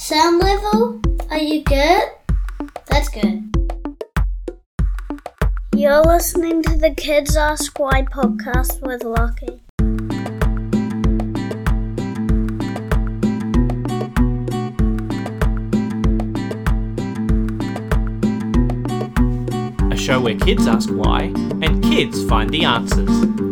Sound level? Are you good? That's good. You're listening to the Kids Ask Why podcast with Lockie. a show where kids ask why and kids find the answers.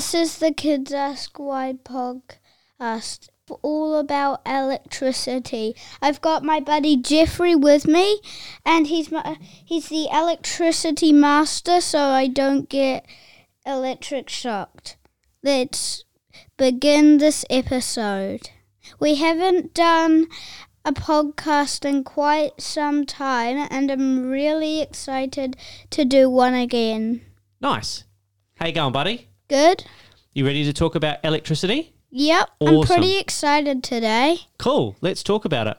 This is the Kids Ask Why podcast, all about electricity. I've got my buddy Jeffrey with me, and he's my, he's the electricity master, so I don't get electric shocked. Let's begin this episode. We haven't done a podcast in quite some time, and I'm really excited to do one again. Nice. How you going, buddy? Good? You ready to talk about electricity? Yep, I'm pretty excited today. Cool. Let's talk about it.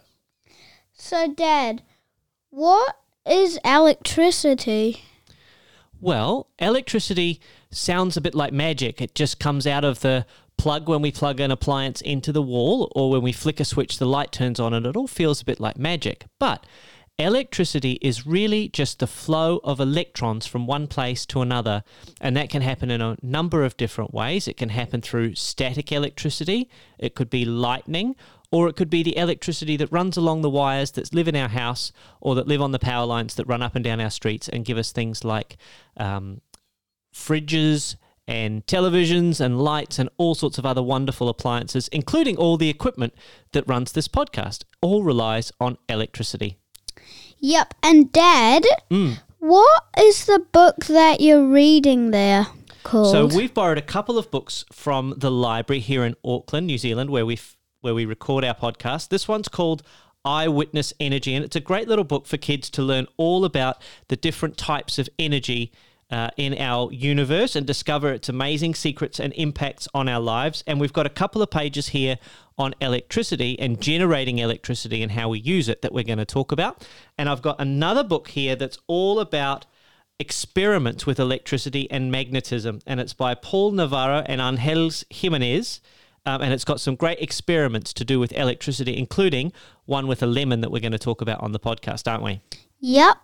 So, Dad, what is electricity? Well, electricity sounds a bit like magic. It just comes out of the plug when we plug an appliance into the wall, or when we flick a switch, the light turns on, and it all feels a bit like magic. But electricity is really just the flow of electrons from one place to another, and that can happen in a number of different ways. It can happen through static electricity, it could be lightning, or it could be the electricity that runs along the wires that live in our house or that live on the power lines that run up and down our streets and give us things like um, fridges and televisions and lights and all sorts of other wonderful appliances, including all the equipment that runs this podcast, all relies on electricity. Yep, and Dad, Mm. what is the book that you're reading there called? So we've borrowed a couple of books from the library here in Auckland, New Zealand, where we where we record our podcast. This one's called Eyewitness Energy, and it's a great little book for kids to learn all about the different types of energy. Uh, in our universe and discover its amazing secrets and impacts on our lives. And we've got a couple of pages here on electricity and generating electricity and how we use it that we're going to talk about. And I've got another book here that's all about experiments with electricity and magnetism, and it's by Paul Navarro and Angels Jimenez. Um, and it's got some great experiments to do with electricity, including one with a lemon that we're going to talk about on the podcast, aren't we? Yep.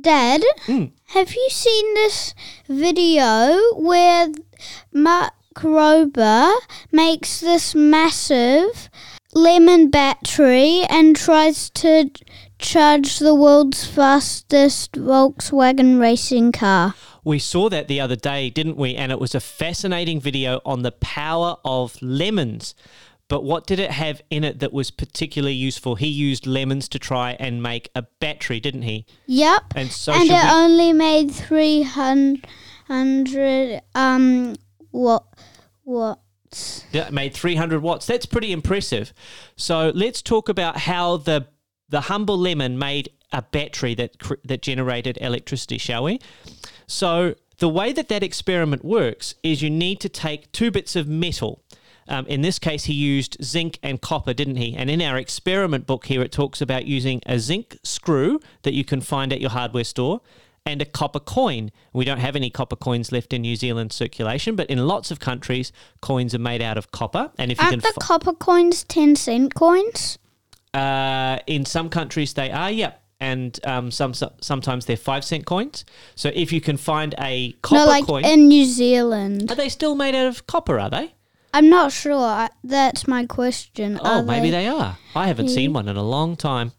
Dad, Mm. have you seen this video where Mark Rober makes this massive lemon battery and tries to charge the world's fastest Volkswagen racing car? We saw that the other day, didn't we? And it was a fascinating video on the power of lemons. But what did it have in it that was particularly useful? He used lemons to try and make a battery, didn't he? Yep. And so and it we- only made 300 um what watts. that made 300 watts. That's pretty impressive. So let's talk about how the the humble lemon made a battery that cr- that generated electricity, shall we? So the way that that experiment works is you need to take two bits of metal. Um, in this case, he used zinc and copper, didn't he? And in our experiment book here, it talks about using a zinc screw that you can find at your hardware store and a copper coin. We don't have any copper coins left in New Zealand circulation, but in lots of countries, coins are made out of copper. And if you Aren't can, the copper coins 10 cent coins? uh, in some countries they are, yep. And um, some sometimes they're five cent coins. So if you can find a copper no, like coin, in New Zealand. are they still made out of copper? Are they? I'm not sure. I, that's my question. Oh, Are maybe they are. I haven't seen one in a long time.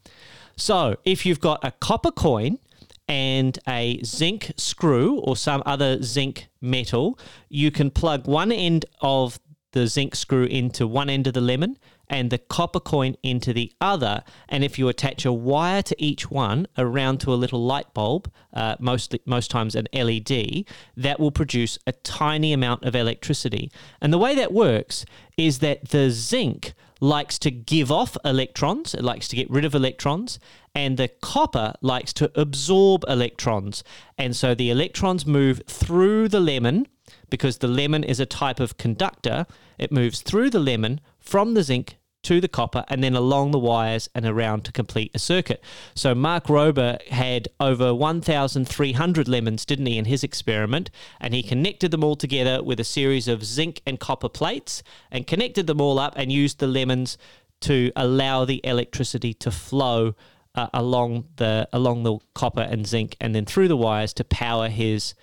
So, if you've got a copper coin and a zinc screw or some other zinc metal, you can plug one end of the zinc screw into one end of the lemon and the copper coin into the other. And if you attach a wire to each one around to a little light bulb, uh, mostly most times an LED, that will produce a tiny amount of electricity. And the way that works is that the zinc likes to give off electrons, it likes to get rid of electrons, and the copper likes to absorb electrons. And so the electrons move through the lemon because the lemon is a type of conductor. It moves through the lemon from the zinc to the copper and then along the wires and around to complete a circuit. So Mark Rober had over 1,300 lemons, didn't he, in his experiment? And he connected them all together with a series of zinc and copper plates and connected them all up and used the lemons to allow the electricity to flow uh, along the along the copper and zinc and then through the wires to power his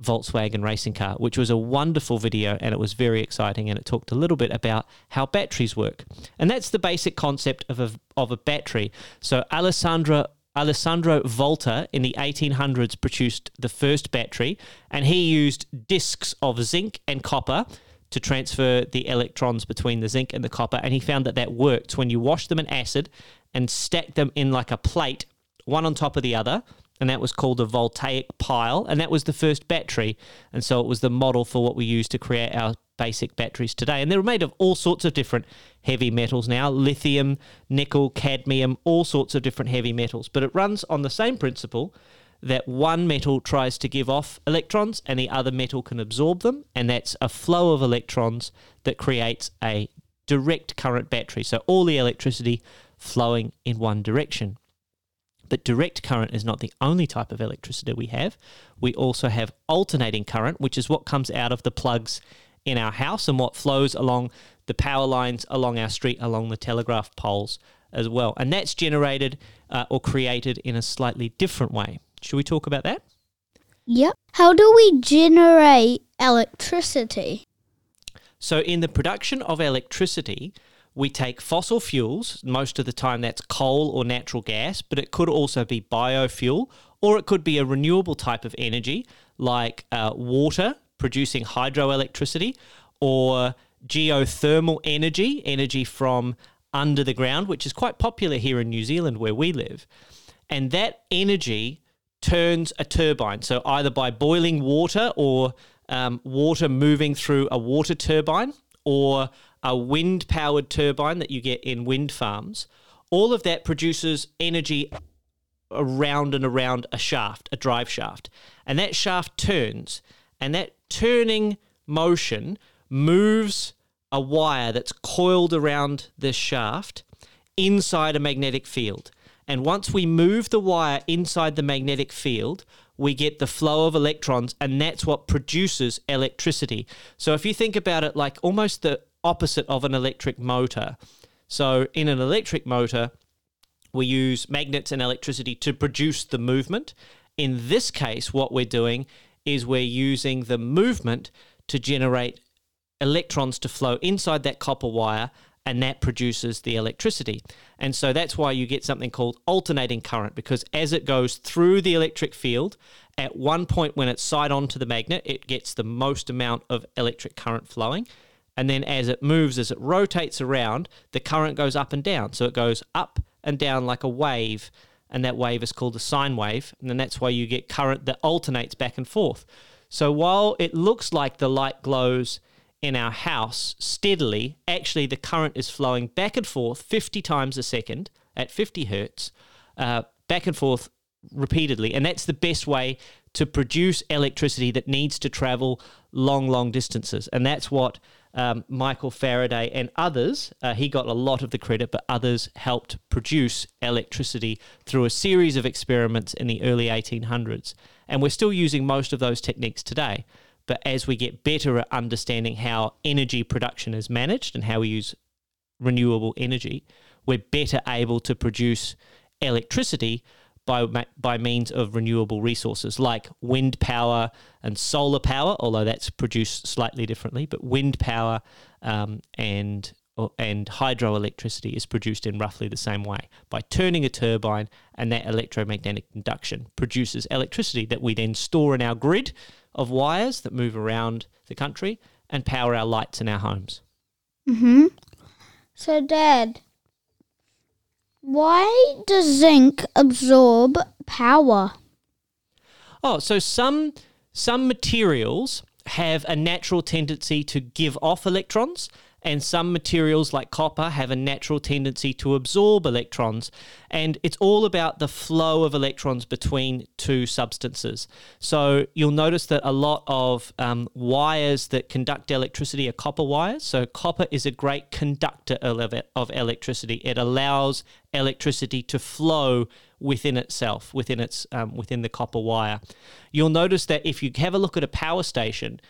Volkswagen racing car, which was a wonderful video and it was very exciting. And it talked a little bit about how batteries work. And that's the basic concept of a, of a battery. So, Alessandro, Alessandro Volta in the 1800s produced the first battery, and he used discs of zinc and copper to transfer the electrons between the zinc and the copper. And he found that that worked when you wash them in acid and stack them in like a plate, one on top of the other and that was called a voltaic pile, and that was the first battery. And so it was the model for what we use to create our basic batteries today. And they're made of all sorts of different heavy metals now lithium, nickel, cadmium, all sorts of different heavy metals. But it runs on the same principle that one metal tries to give off electrons and the other metal can absorb them. And that's a flow of electrons that creates a direct current battery. So all the electricity flowing in one direction. But direct current is not the only type of electricity we have. We also have alternating current, which is what comes out of the plugs in our house and what flows along the power lines along our street, along the telegraph poles as well. And that's generated uh, or created in a slightly different way. Should we talk about that? Yep. How do we generate electricity? So, in the production of electricity, we take fossil fuels, most of the time that's coal or natural gas, but it could also be biofuel or it could be a renewable type of energy like uh, water producing hydroelectricity or geothermal energy, energy from under the ground, which is quite popular here in New Zealand where we live. And that energy turns a turbine. So either by boiling water or um, water moving through a water turbine or a wind powered turbine that you get in wind farms, all of that produces energy around and around a shaft, a drive shaft. And that shaft turns, and that turning motion moves a wire that's coiled around this shaft inside a magnetic field. And once we move the wire inside the magnetic field, we get the flow of electrons, and that's what produces electricity. So if you think about it like almost the opposite of an electric motor. So, in an electric motor, we use magnets and electricity to produce the movement. In this case, what we're doing is we're using the movement to generate electrons to flow inside that copper wire, and that produces the electricity. And so that's why you get something called alternating current, because as it goes through the electric field, at one point when it's side on to the magnet, it gets the most amount of electric current flowing and then as it moves, as it rotates around, the current goes up and down. So it goes up and down like a wave, and that wave is called a sine wave, and then that's why you get current that alternates back and forth. So while it looks like the light glows in our house steadily, actually the current is flowing back and forth 50 times a second at 50 hertz, uh, back and forth repeatedly, and that's the best way to produce electricity that needs to travel long, long distances, and that's what um, Michael Faraday and others. Uh, he got a lot of the credit, but others helped produce electricity through a series of experiments in the early 1800s. And we're still using most of those techniques today. But as we get better at understanding how energy production is managed and how we use renewable energy, we're better able to produce electricity by by means of renewable resources like wind power and solar power, although that's produced slightly differently. But wind power um, and and hydroelectricity is produced in roughly the same way by turning a turbine, and that electromagnetic induction produces electricity that we then store in our grid of wires that move around the country and power our lights in our homes. Mhm. So, Dad, why does zinc absorb power? Oh, so some some materials have a natural tendency to give off electrons and some materials like copper have a natural tendency to absorb electrons. And it's all about the flow of electrons between two substances. So you'll notice that a lot of um, wires that conduct electricity are copper wires. So copper is a great conductor of electricity. It allows electricity to flow within itself, within its um, within the copper wire. You'll notice that if you have a look at a power station,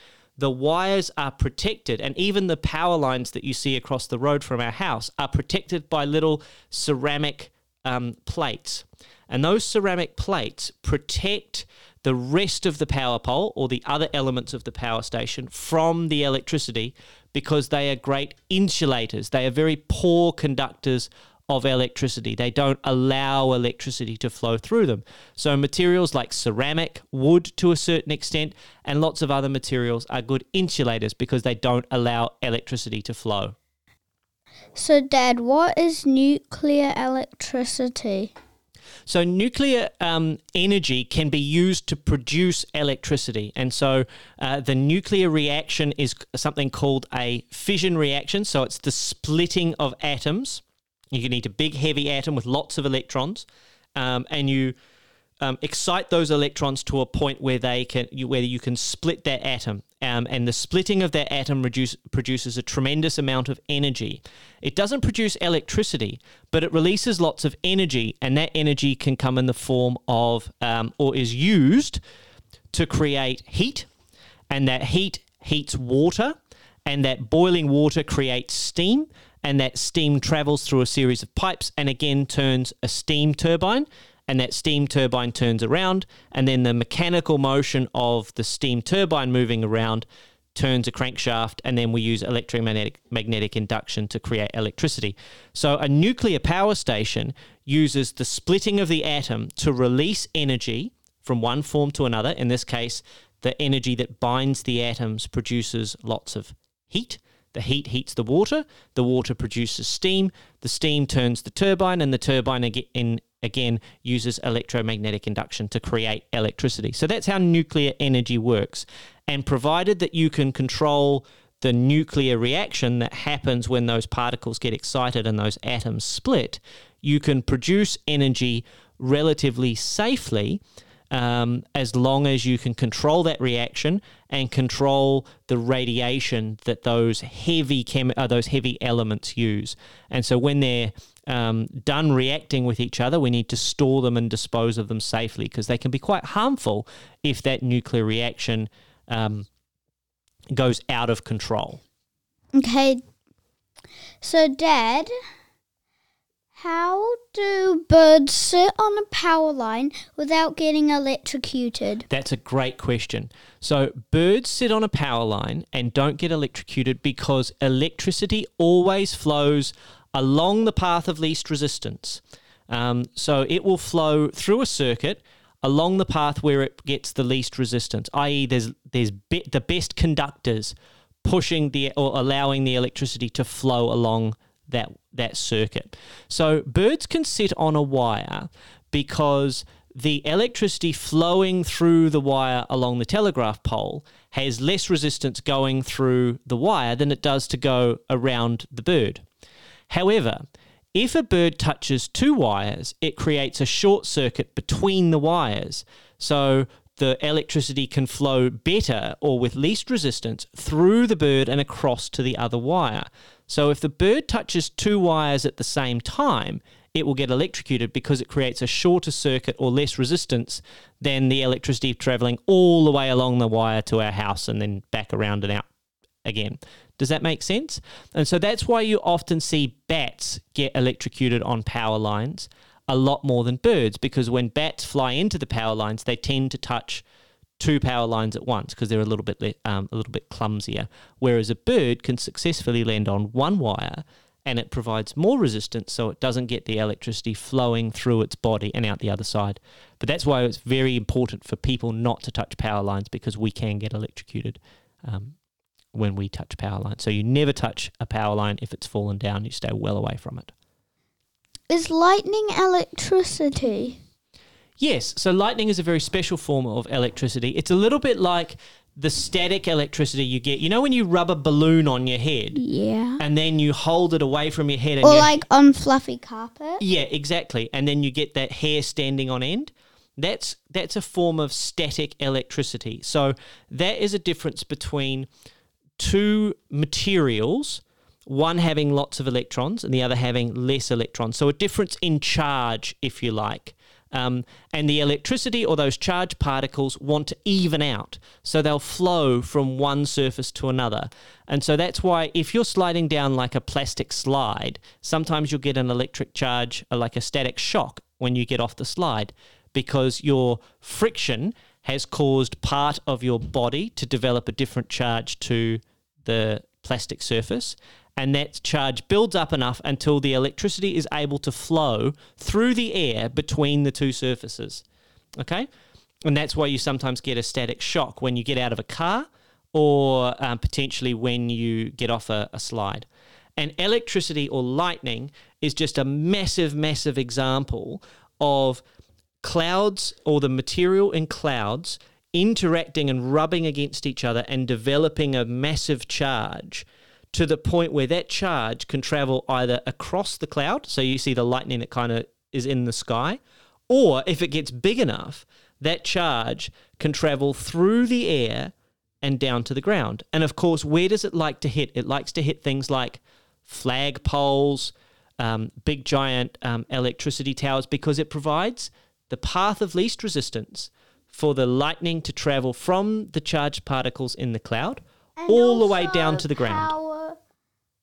the wires are protected, and even the power lines that you see across the road from our house are protected by little ceramic um, plates. And those ceramic plates protect the rest of the power pole or the other elements of the power station from the electricity because they are great insulators. They are very poor conductors of electricity. They don't allow electricity to flow through them. So, materials like ceramic, wood to a certain extent, and lots of other materials are good insulators because they don't allow electricity to flow. So, Dad, what is nuclear electricity? So, nuclear um, energy can be used to produce electricity. And so, uh, the nuclear reaction is something called a fission reaction. So, it's the splitting of atoms. You need a big, heavy atom with lots of electrons, um, and you um, excite those electrons to a point where they can, you, where you can split that atom. Um, and the splitting of that atom reduce, produces a tremendous amount of energy. It doesn't produce electricity, but it releases lots of energy, and that energy can come in the form of, um, or is used to create heat, and that heat heats water, and that boiling water creates steam, and that steam travels through a series of pipes and again turns a steam turbine and that steam turbine turns around and then the mechanical motion of the steam turbine moving around turns a crankshaft and then we use electromagnetic magnetic induction to create electricity. So a nuclear power station uses the splitting of the atom to release energy from one form to another. In this case, the energy that binds the atoms produces lots of heat the heat heats the water, the water produces steam, the steam turns the turbine, and the turbine again, again uses electromagnetic induction to create electricity. So that's how nuclear energy works. And provided that you can control the nuclear reaction that happens when those particles get excited and those atoms split, you can produce energy relatively safely um, as long as you can control that reaction and control the radiation that those heavy chem- uh, those heavy elements use. And so when they're um, done reacting with each other, we need to store them and dispose of them safely because they can be quite harmful if that nuclear reaction um, goes out of control. Okay. So, Dad, how do birds sit on a power line without getting electrocuted? That's a great question. So, birds sit on a power line and don't get electrocuted because electricity always flows along the path of least resistance. Um, so, it will flow through a circuit along the path where it gets the least resistance, i.e., there's, there's be- the best conductors pushing the or allowing the electricity to flow along that that circuit. So birds can sit on a wire because the electricity flowing through the wire along the telegraph pole has less resistance going through the wire than it does to go around the bird. However, if a bird touches two wires, it creates a short circuit between the wires. So the electricity can flow better or with least resistance through the bird and across to the other wire. So if the bird touches two wires at the same time, it will get electrocuted because it creates a shorter circuit or less resistance than the electricity traveling all the way along the wire to our house and then back around and out again. Does that make sense? And so that's why you often see bats get electrocuted on power lines a lot more than birds because when bats fly into the power lines, they tend to touch two power lines at once because they're a little bit um, a little bit clumsier. Whereas a bird can successfully land on one wire and it provides more resistance so it doesn't get the electricity flowing through its body and out the other side. But that's why it's very important for people not to touch power lines because we can get electrocuted um, when we touch power lines. So you never touch a power line if it's fallen down, you stay well away from it. Is lightning electricity? Yes, so lightning is a very special form of electricity. It's a little bit like the static electricity you get. You know when you rub a balloon on your head Yeah. and then you hold it away from your head and Or like on fluffy carpet. Yeah, exactly. And then you get that hair standing on end. That's that's a form of static electricity. So that is a difference between two materials, one having lots of electrons and the other having less electrons. So a difference in charge, if you like. Um, and the electricity or those charged particles want to even out. So they'll flow from one surface to another. And so that's why if you're sliding down like a plastic slide, sometimes you'll get an electric charge, uh, like a static shock, when you get off the slide, because your friction has caused part of your body to develop a different charge to the plastic surface and that charge builds up enough until the electricity is able to flow through the air between the two surfaces. Okay? And that's why you sometimes get a static shock when you get out of a car or um, potentially when you get off a, a slide. And electricity or lightning is just a massive, massive example of clouds or the material in clouds interacting and rubbing against each other and developing a massive charge to the point where that charge can travel either across the cloud, so you see the lightning that kind of is in the sky, or if it gets big enough, that charge can travel through the air and down to the ground. And of course, where does it like to hit? It likes to hit things like flag poles, um, big giant um, electricity towers, because it provides the path of least resistance for the lightning to travel from the charged particles in the cloud And all the way down to the ground.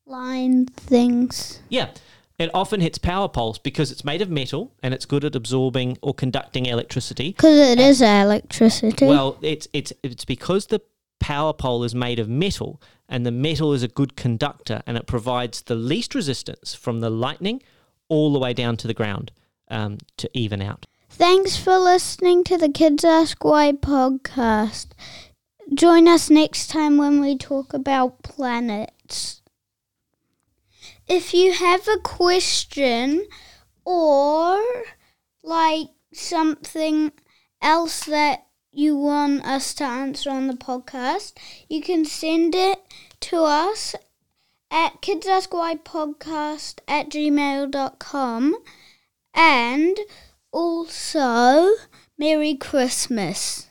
Line things. Yeah. It often hits power poles because it's made of metal and it's good at absorbing or conducting electricity. Because it is electricity. Well, it's it's it's because the power pole is made of metal and the metal is a good conductor and it provides the least resistance from the lightning all the way down to the ground um, to even out. Thanks for listening to the Kids Ask Why podcast. Join us next time when we talk about planets. If you have a question or like something else that you want us to answer on the podcast, you can send it to us at kidsaskwhypodcast at gmail.com and also Merry Christmas.